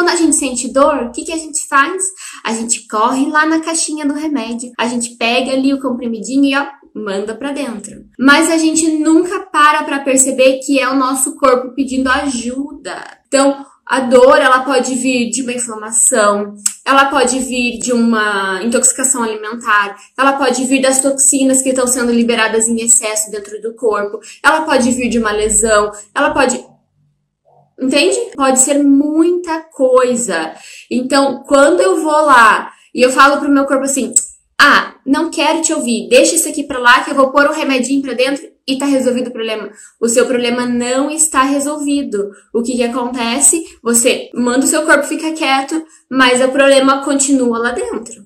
quando a gente sente dor, o que, que a gente faz? A gente corre lá na caixinha do remédio, a gente pega ali o comprimidinho e ó, manda para dentro. Mas a gente nunca para para perceber que é o nosso corpo pedindo ajuda. Então, a dor, ela pode vir de uma inflamação, ela pode vir de uma intoxicação alimentar, ela pode vir das toxinas que estão sendo liberadas em excesso dentro do corpo, ela pode vir de uma lesão, ela pode Entende? Pode ser muita coisa. Então, quando eu vou lá e eu falo pro meu corpo assim: "Ah, não quero te ouvir. Deixa isso aqui para lá que eu vou pôr um remedinho para dentro e tá resolvido o problema. O seu problema não está resolvido. O que que acontece? Você manda o seu corpo ficar quieto, mas o problema continua lá dentro.